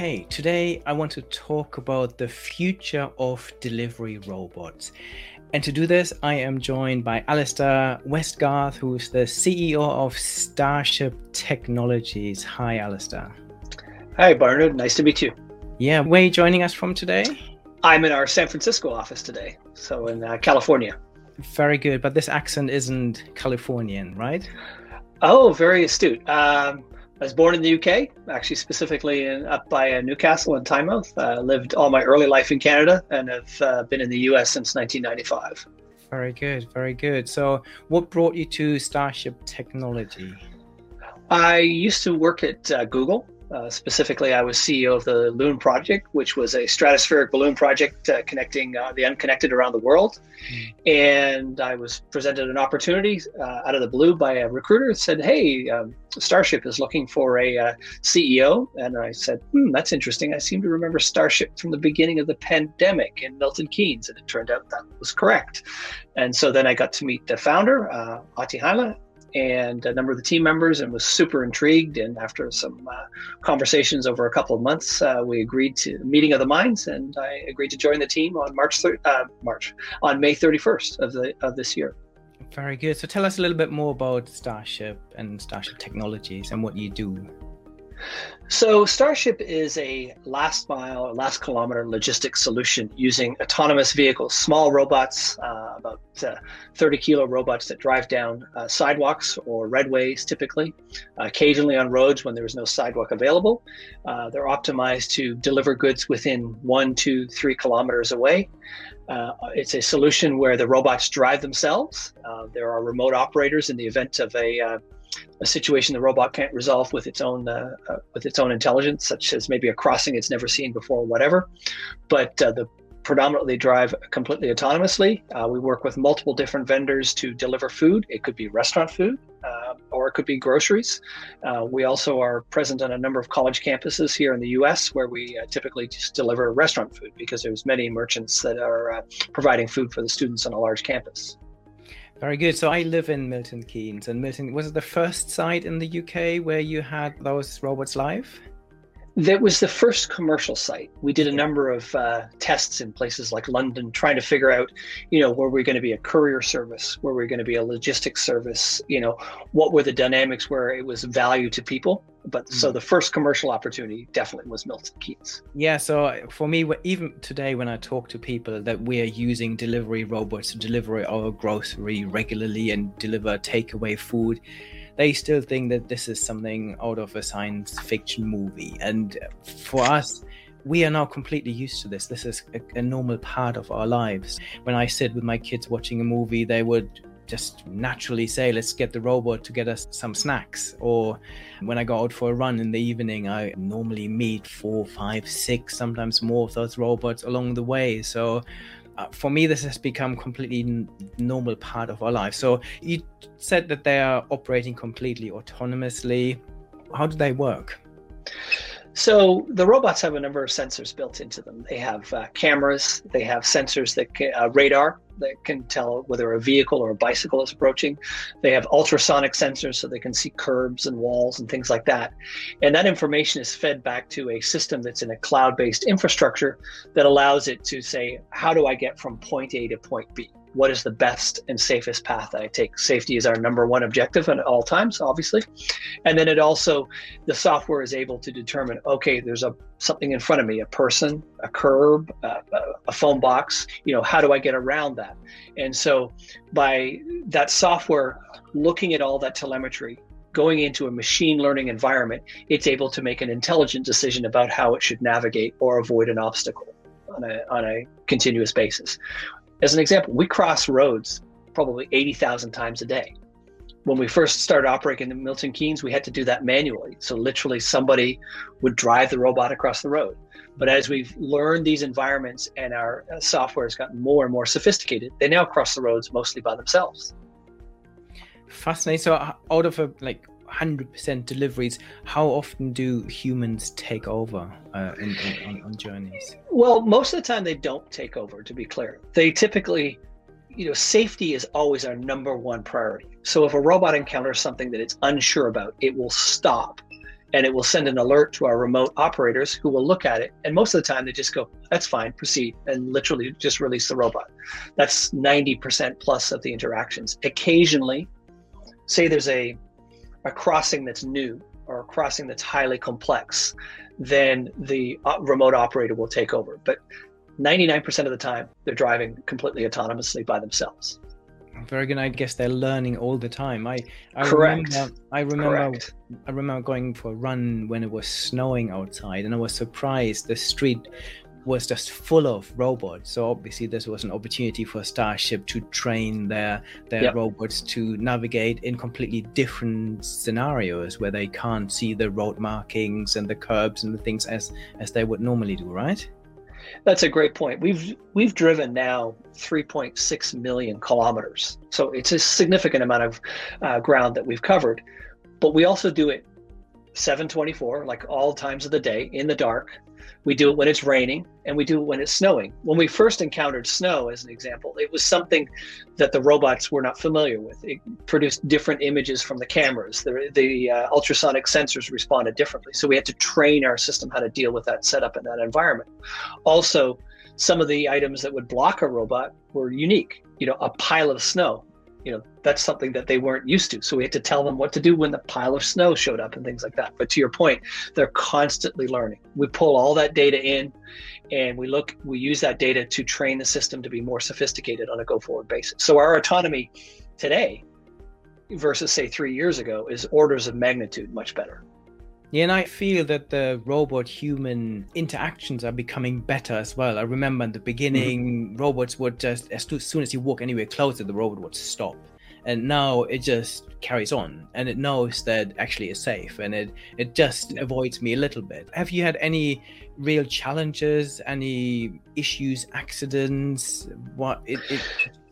Okay, today I want to talk about the future of delivery robots. And to do this, I am joined by Alastair Westgarth, who's the CEO of Starship Technologies. Hi, Alastair. Hi, Bernard. Nice to meet you. Yeah, where are you joining us from today? I'm in our San Francisco office today, so in uh, California. Very good, but this accent isn't Californian, right? Oh, very astute. Um, I was born in the UK, actually specifically in, up by uh, Newcastle and Tynemouth. Uh, lived all my early life in Canada and have uh, been in the US since 1995. Very good, very good. So, what brought you to Starship Technology? I used to work at uh, Google uh, specifically, I was CEO of the Loon Project, which was a stratospheric balloon project uh, connecting uh, the unconnected around the world. Mm. And I was presented an opportunity uh, out of the blue by a recruiter. that Said, "Hey, um, Starship is looking for a uh, CEO," and I said, "Hmm, that's interesting. I seem to remember Starship from the beginning of the pandemic in Milton Keynes," and it turned out that was correct. And so then I got to meet the founder, uh, Ahti Heinla, and a number of the team members and was super intrigued. And after some uh, conversations over a couple of months, uh, we agreed to meeting of the minds, and I agreed to join the team on March thir- uh, March on May 31st of the of this year. Very good. So tell us a little bit more about Starship and Starship Technologies and what you do. So, Starship is a last mile, or last kilometer logistics solution using autonomous vehicles, small robots, uh, about uh, 30 kilo robots that drive down uh, sidewalks or redways typically, occasionally on roads when there is no sidewalk available. Uh, they're optimized to deliver goods within one, two, three kilometers away. Uh, it's a solution where the robots drive themselves. Uh, there are remote operators in the event of a a situation the robot can't resolve with its own uh, uh, with its own intelligence, such as maybe a crossing it's never seen before, or whatever. But uh, the predominantly drive completely autonomously. Uh, we work with multiple different vendors to deliver food. It could be restaurant food, uh, or it could be groceries. Uh, we also are present on a number of college campuses here in the U.S. where we typically just deliver restaurant food because there's many merchants that are providing food for the students on a large campus. Very good. So I live in Milton Keynes, and Milton was it the first site in the UK where you had those robots live? That was the first commercial site. We did a number of uh, tests in places like London, trying to figure out, you know, where we're going to be a courier service, where we're going to be a logistics service, you know, what were the dynamics where it was value to people. But mm. so the first commercial opportunity definitely was Milton Keynes. Yeah. So for me, even today, when I talk to people that we are using delivery robots to deliver our grocery regularly and deliver takeaway food they still think that this is something out of a science fiction movie. And for us, we are now completely used to this. This is a, a, normal part of our lives. When I sit with my kids watching a movie, they would just naturally say, Let's get the robot to get us some snacks. Or when I go out for a run in the evening, I normally meet four, five, six, sometimes more of those robots along the way. So uh, for me, this has become completely n- normal part of our life. So you said that they are operating completely autonomously. How do they work? So the robots have a number of sensors built into them. They have uh, cameras, they have sensors that can, uh, radar that can tell whether a vehicle or a bicycle is approaching. They have ultrasonic sensors so they can see curbs and walls and things like that. And that information is fed back to a system that's in a cloud-based infrastructure that allows it to say, how do I get from point A to point B? What is the best and safest path that I take. Safety is our number one objective at all times, obviously. And then it also, the software is able to determine, okay, there's a something in front of me, a person, a curb, uh, a phone box, you know, how do I get around that? And so by that software looking at all that telemetry, going into a machine learning environment, it's able to make an intelligent decision about how it should navigate or avoid an obstacle on a, on a continuous basis. As an example, we cross roads probably 80,000 times a day. When we first started operating in Milton Keynes, we had to do that manually. So literally somebody would drive the robot across the road. But as we've learned these environments and our uh, software has gotten more and more sophisticated, they now cross the roads mostly by themselves. Fascinating. So out of a like 100% deliveries, how often do humans take over uh, in, in, on, on journeys? Well, most of the time they don't take over, to be clear. They typically, you know, safety is always our number one priority. So if a robot encounters something that it's unsure about, it will stop and it will send an alert to our remote operators who will look at it. And most of the time, they just go, "That's fine, proceed," and literally just release the robot. That's 90% plus of the interactions. Occasionally, say there's a a crossing that's new or a crossing that's highly complex, then the uh, remote operator will take over. But 99% of the time, they're driving completely autonomously by themselves. Very good. I guess they're learning all the time. I, I Correct. remember I remember Correct. I remember going for a run when it was snowing outside and I was surprised the street was just full of robots. So obviously this was an opportunity for Starship to train their their Yep. robots to navigate in completely different scenarios where they can't see the road markings and the curbs and the things as as they would normally do, right? That's a great point. We've we've driven now 3.6 million kilometers, so it's a significant amount of uh, ground that we've covered. But we also do it 724, like all times of the day, in the dark. We do it when it's raining, and we do it when it's snowing. When we first encountered snow, as an example, it was something that the robots were not familiar with. It produced different images from the cameras. The, the uh, ultrasonic sensors responded differently, so we had to train our system how to deal with that setup in that environment. Also, some of the items that would block a robot were unique. You know, a pile of snow. You know, that's something that they weren't used to. So we had to tell them what to do when the pile of snow showed up and things like that. But to your point, they're constantly learning. We pull all that data in and we look, we use that data to train the system to be more sophisticated on a go forward basis. So our autonomy today versus say three years ago is orders of magnitude much better. Yeah, and I feel that the robot human interactions are becoming better as well. I remember in the beginning, robots would just, as soon as you walk anywhere closer, the robot would stop. And now it just carries on and it knows that actually it's safe and it, it just avoids me a little bit. Have you had any real challenges, any issues, accidents, what it, it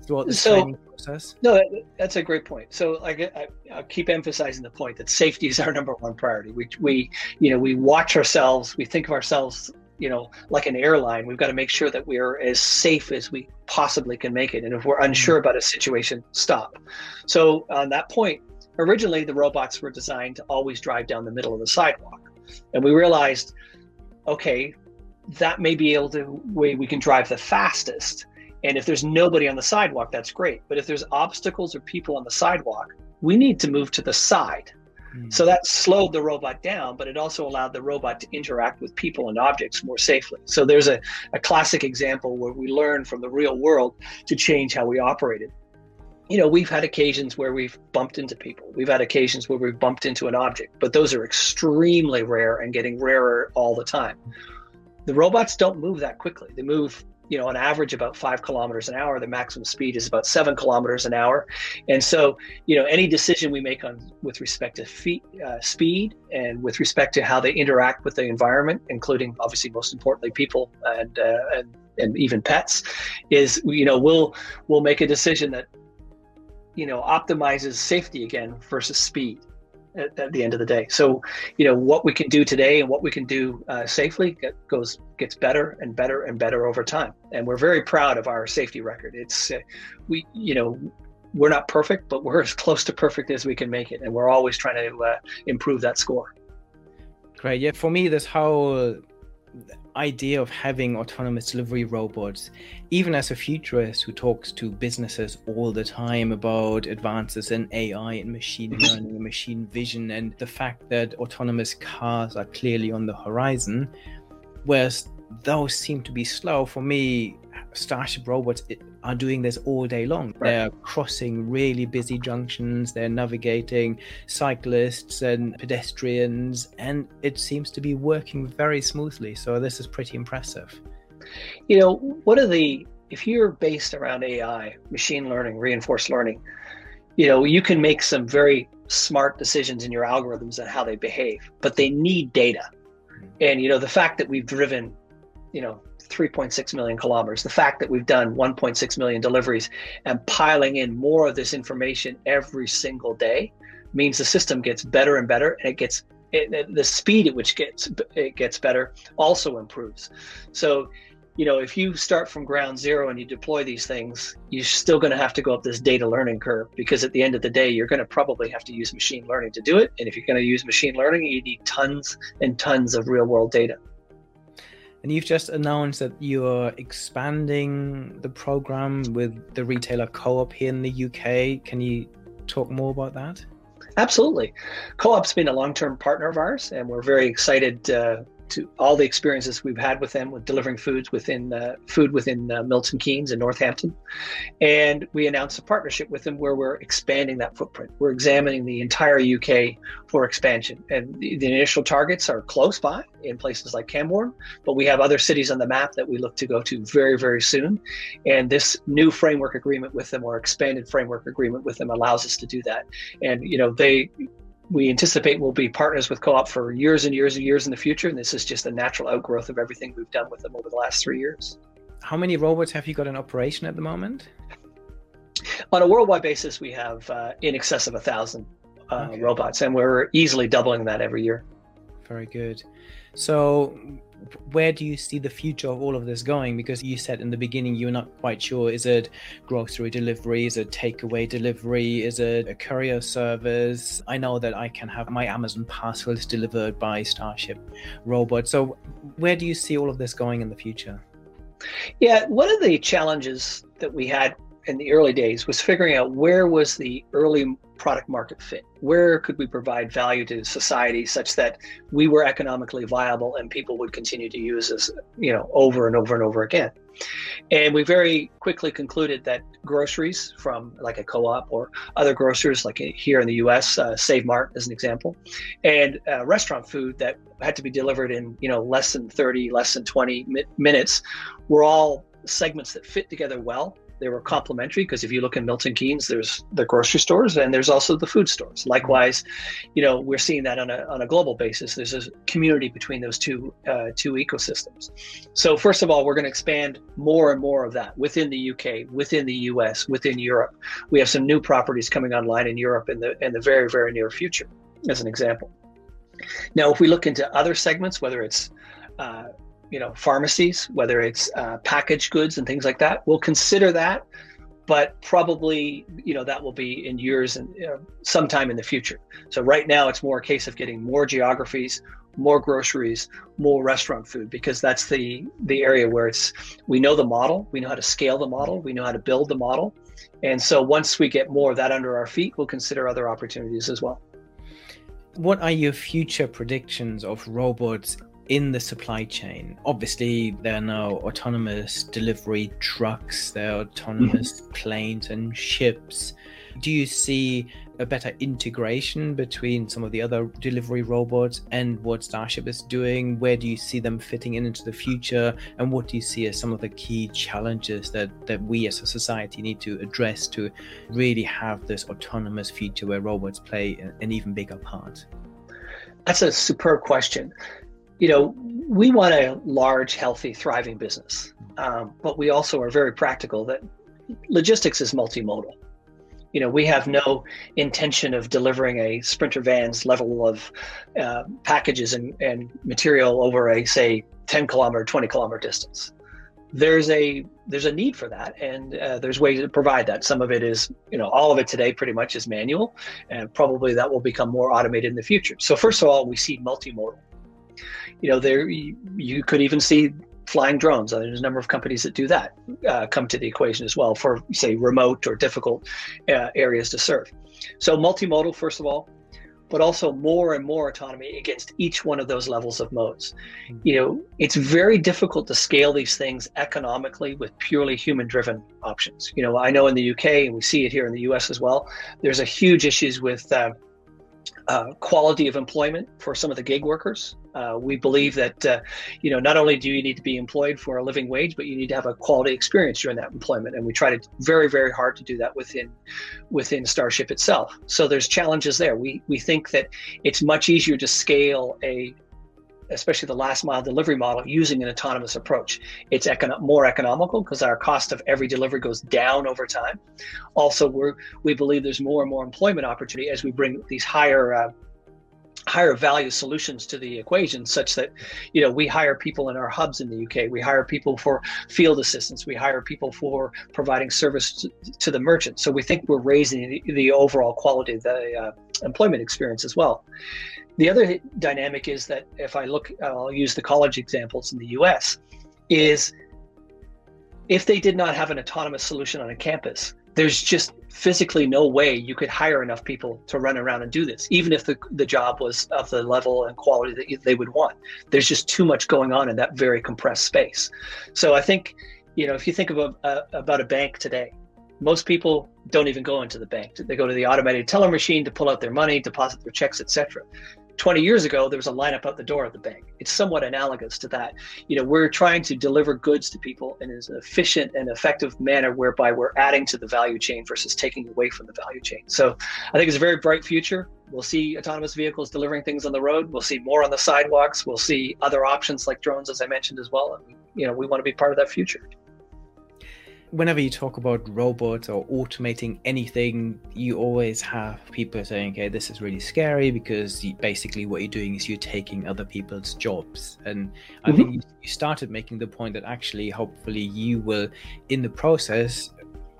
throughout the So- training process? No, that, that's a great point. So, like, I, I keep emphasizing the point that safety is our number one priority. We, we, you know, we watch ourselves. We think of ourselves, you know, like an airline. We've got to make sure that we are as safe as we possibly can make it. And if we're mm-hmm. unsure about a situation, stop. So, on that point, originally the robots were designed to always drive down the middle of the sidewalk, and we realized, okay, that may be able to way we can drive the fastest. And if there's nobody on the sidewalk, that's great. But if there's obstacles or people on the sidewalk, we need to move to the side. Hmm. So that slowed the robot down, but it also allowed the robot to interact with people and objects more safely. So there's a, a classic example where we learn from the real world to change how we operated. You know, we've had occasions where we've bumped into people. We've had occasions where we've bumped into an object, but those are extremely rare and getting rarer all the time. The robots don't move that quickly. They move you know, on average about five kilometers an hour. The maximum speed is about seven kilometers an hour, and so you know, any decision we make on with respect to feet, uh, speed and with respect to how they interact with the environment, including obviously most importantly people and uh, and and even pets, is you know we'll we'll make a decision that you know optimizes safety again versus speed at, at the end of the day. So, you know, what we can do today and what we can do uh, safely get, goes gets better and better and better over time. And we're very proud of our safety record. It's uh, we, you know, we're not perfect, but we're as close to perfect as we can make it, and we're always trying to uh, improve that score. Great. Yeah, for me, this whole idea of having autonomous delivery robots, even as a futurist who talks to businesses all the time about advances in AI and machine learning and machine vision, and the fact that autonomous cars are clearly on the horizon, whereas those seem to be slow, for me, Starship robots are doing this all day long. Right. They're crossing really busy junctions, they're navigating cyclists and pedestrians, and it seems to be working very smoothly. So, this is pretty impressive. You know, one of the if you're based around AI, machine learning, reinforced learning, you know, you can make some very smart decisions in your algorithms and how they behave, but they need data. Hmm. And you know, the fact that we've driven, you know, 3.6 million kilometers, the fact that we've done 1.6 million deliveries and piling in more of this information every single day means the system gets better and better and it gets it, the speed at which gets it gets better also improves. So you know, if you start from ground zero and you deploy these things, you're still going to have to go up this data learning curve because at the end of the day, you're going to probably have to use machine learning to do it. And if you're going to use machine learning, you need tons and tons of real world data. And you've just announced that you're expanding the program with the retailer Co-op here in the UK. Can you talk more about that? Absolutely. Co-op's been a long-term partner of ours, and we're very excited uh, to all the experiences we've had with them with delivering foods within uh, food within uh, Milton Keynes and Northampton, and we announced a partnership with them where we're expanding that footprint. We're examining the entire UK for expansion, and the, the initial targets are close by in places like Cambourne, but we have other cities on the map that we look to go to very very soon, and this new framework agreement with them or expanded framework agreement with them allows us to do that. And you know they we anticipate we'll be partners with co-op for years and years and years in the future and this is just a natural outgrowth of everything we've done with them over the last three years. How many robots have you got in operation at the moment? On a worldwide basis we have uh, in excess of a thousand uh, okay. robots and we're easily doubling that every year very good so where do you see the future of all of this going? Because you said in the beginning you're not quite sure. Is it grocery delivery? Is it takeaway delivery? Is it a courier service? I know that I can have my Amazon parcels delivered by Starship robot. So where do you see all of this going in the future? Yeah, one of the challenges that we had in the early days was figuring out where was the early product market fit? Where could we provide value to society such that we were economically viable and people would continue to use us you know over and over and over again? And we very quickly concluded that groceries from like a co-op or other grocers like here in the us uh, save mart as an example and uh, restaurant food that had to be delivered in you know less than 30 less than 20 mi- minutes were all segments that fit together well they were complementary because if you look in Milton Keynes, there's the grocery stores and there's also the food stores. Likewise, you know, we're seeing that on a, on a global basis. There's a community between those two uh, two ecosystems. So first of all, we're going to expand more and more of that within the UK, within the US, within Europe. We have some new properties coming online in Europe in the in the very very near future, as an example. Now, if we look into other segments, whether it's uh, you know pharmacies, whether it's uh, packaged goods and things like that. We'll consider that, but probably you know that will be in years and you know, sometime in the future. So right now it's more a case of getting more geographies, more groceries, more restaurant food because that's the the area where it's we know the model, we know how to scale the model, we know how to build the model, and so once we get more of that under our feet, we'll consider other opportunities as well. What are your future predictions of robots in the supply chain. Obviously, there are now autonomous delivery trucks, there are autonomous mm-hmm. planes and ships. Do you see a better integration between some of the other delivery robots and what Starship is doing? Where do you see them fitting in into the future? And what do you see as some of the key challenges that, that we as a society need to address to really have this autonomous future where robots play an even bigger part? That's a superb question you know, we want a large, healthy, thriving business, um, but we also are very practical that logistics is multimodal. You know, we have no intention of delivering a Sprinter van's level of uh, packages and, and material over a, say, 10 kilometer, 20 kilometer distance. There's a there's a need for that, and uh, there's ways to provide that. Some of it is, you know, all of it today pretty much is manual, and probably that will become more automated in the future. So first of all, we see multimodal you know, there you could even see flying drones. Uh, there's a number of companies that do that uh, come to the equation as well for, say, remote or difficult uh, areas to serve. So multimodal, first of all, but also more and more autonomy against each one of those levels of modes. Hmm. You know, it's very difficult to scale these things economically with purely human-driven options. You know, I know in the UK and we see it here in the US as well. There's a huge issues with uh, uh, quality of employment for some of the gig workers. Uh, we believe that uh, you know not only do you need to be employed for a living wage, but you need to have a quality experience during that employment, and we try to very very hard to do that within within Starship itself. So there's challenges there. We we think that it's much easier to scale a especially the last mile delivery model, using an autonomous approach. It's more economical because our cost of every delivery goes down over time. Also, we we believe there's more and more employment opportunity as we bring these higher uh, higher value solutions to the equation such that you know we hire people in our hubs in the UK we hire people for field assistance. We hire people for providing service to, the merchant. So we think we're raising the, the overall quality of the uh, employment experience as well. The other dynamic is that if I look I'll use the college examples in the US is if they did not have an autonomous solution on a campus there's just physically no way you could hire enough people to run around and do this, even if the, the job was of the level and quality that they would want. There's just too much going on in that very compressed space. So I think, you know, if you think about, uh, about a bank today, most people don't even go into the bank. They go to the automated teller machine to pull out their money, deposit their checks, etc. 20 years ago, there was a lineup out the door of the bank. It's somewhat analogous to that. You know, we're trying to deliver goods to people in an efficient and effective manner whereby we're adding to the value chain versus taking away from the value chain. So I think it's a very bright future. We'll see autonomous vehicles delivering things on the road. We'll see more on the sidewalks. We'll see other options like drones, as I mentioned as well. And, you know, we want to be part of that future whenever you talk about robots or automating anything, you always have people saying, okay, this is really scary because basically what you're doing is you're taking other people's jobs. And I mm-hmm. think you started making the point that actually, hopefully, you will, in the process,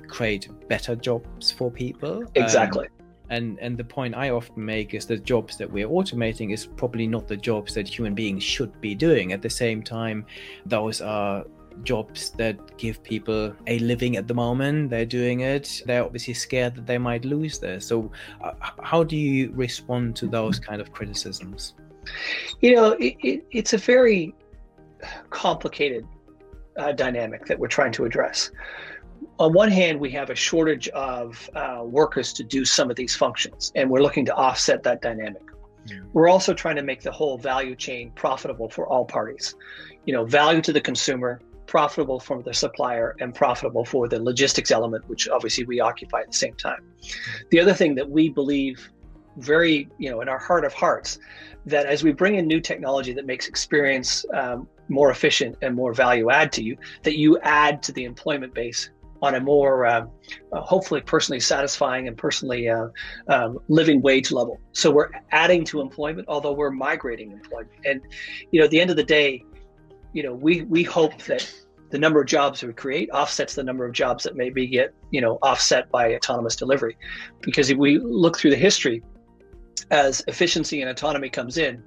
create better jobs for people. Exactly. Um, and and the point I often make is that jobs that we're automating is probably not the jobs that human beings should be doing. At the same time, those are jobs that give people a living at the moment. They're doing it. They're obviously scared that they might lose this. So, uh, how do you respond to those kind of criticisms? You know, it, it, it's a very complicated uh, dynamic that we're trying to address. On one hand, we have a shortage of uh, workers to do some of these functions, and we're looking to offset that dynamic. We're also trying to make the whole value chain profitable for all parties. You know, value to the consumer, profitable for the supplier and profitable for the logistics element, which obviously we occupy at the same time. The other thing that we believe very, you know, in our heart of hearts, that as we bring in new technology that makes experience um, more efficient and more value add to you, that you add to the employment base on a more uh, uh, hopefully personally satisfying and personally uh, um, living wage level. So we're adding to employment, although we're migrating employment. And you know, at the end of the day, you know, we we hope that the number of jobs we create offsets the number of jobs that maybe get you know offset by autonomous delivery, because if we look through the history, as efficiency and autonomy comes in,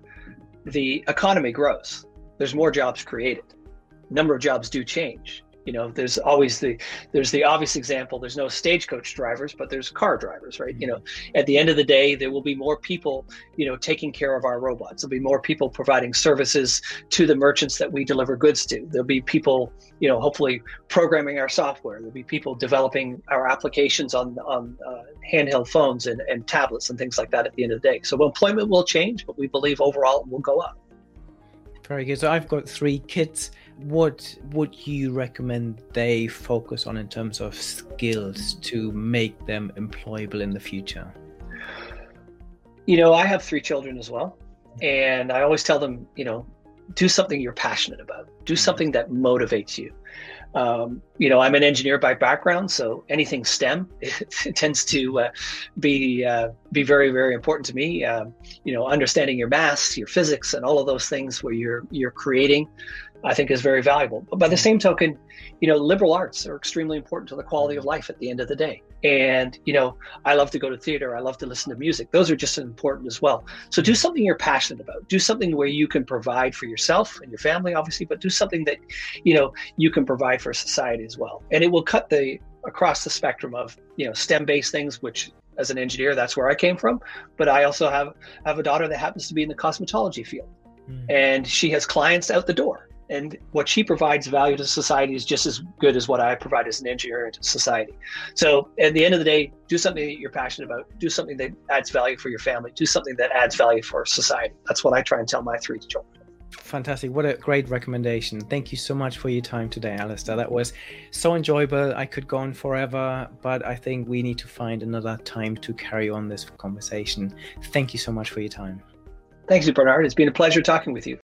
the economy grows. There's more jobs created. Number of jobs do change you know there's always the there's the obvious example there's no stagecoach drivers but there's car drivers right? You know at the end of the day there will be more people you know taking care of our robots. There'll be more people providing services to the merchants that we deliver goods to. There'll be people you know hopefully programming our software. There'll be people developing our applications on on uh, handheld phones and, and tablets and things like that at the end of the day. So employment will change but we believe overall it will go up. Very good. So i've got three kids what would you recommend they focus on in terms of skills to make them employable in the future? You know, I have three children as well. And I always tell them, you know, do something you're passionate about, do mm-hmm. something that motivates you. Um, you know, I'm an engineer by background, so anything STEM it, tends to uh, be uh, be very very important to me. Um, you know, understanding your maths, your physics, and all of those things where you're you're creating I think is very valuable. But by the same token, you know, liberal arts are extremely important to the quality of life at the end of the day. And, you know, I love to go to theater. I love to listen to music. Those are just important as well. So do something you're passionate about. Do something where you can provide for yourself and your family, obviously, but do something that, you know, you can provide for society as well. And it will cut the across the spectrum of, you know, STEM based things, which as an engineer, that's where I came from. But I also have have a daughter that happens to be in the cosmetology field. Mm. And she has clients out the door and what she provides value to society is just as good as what I provide as an engineer to society. So at the end of the day, do something that you're passionate about. Do something that adds value for your family. Do something that adds value for society. That's what I try and tell my three children. Fantastic. What a great recommendation. Thank you so much for your time today, Alastair. That was so enjoyable. I could go on forever, but I think we need to find another time to carry on this conversation. Thank you so much for your time. Thanks, Bernard. It's been a pleasure talking with you.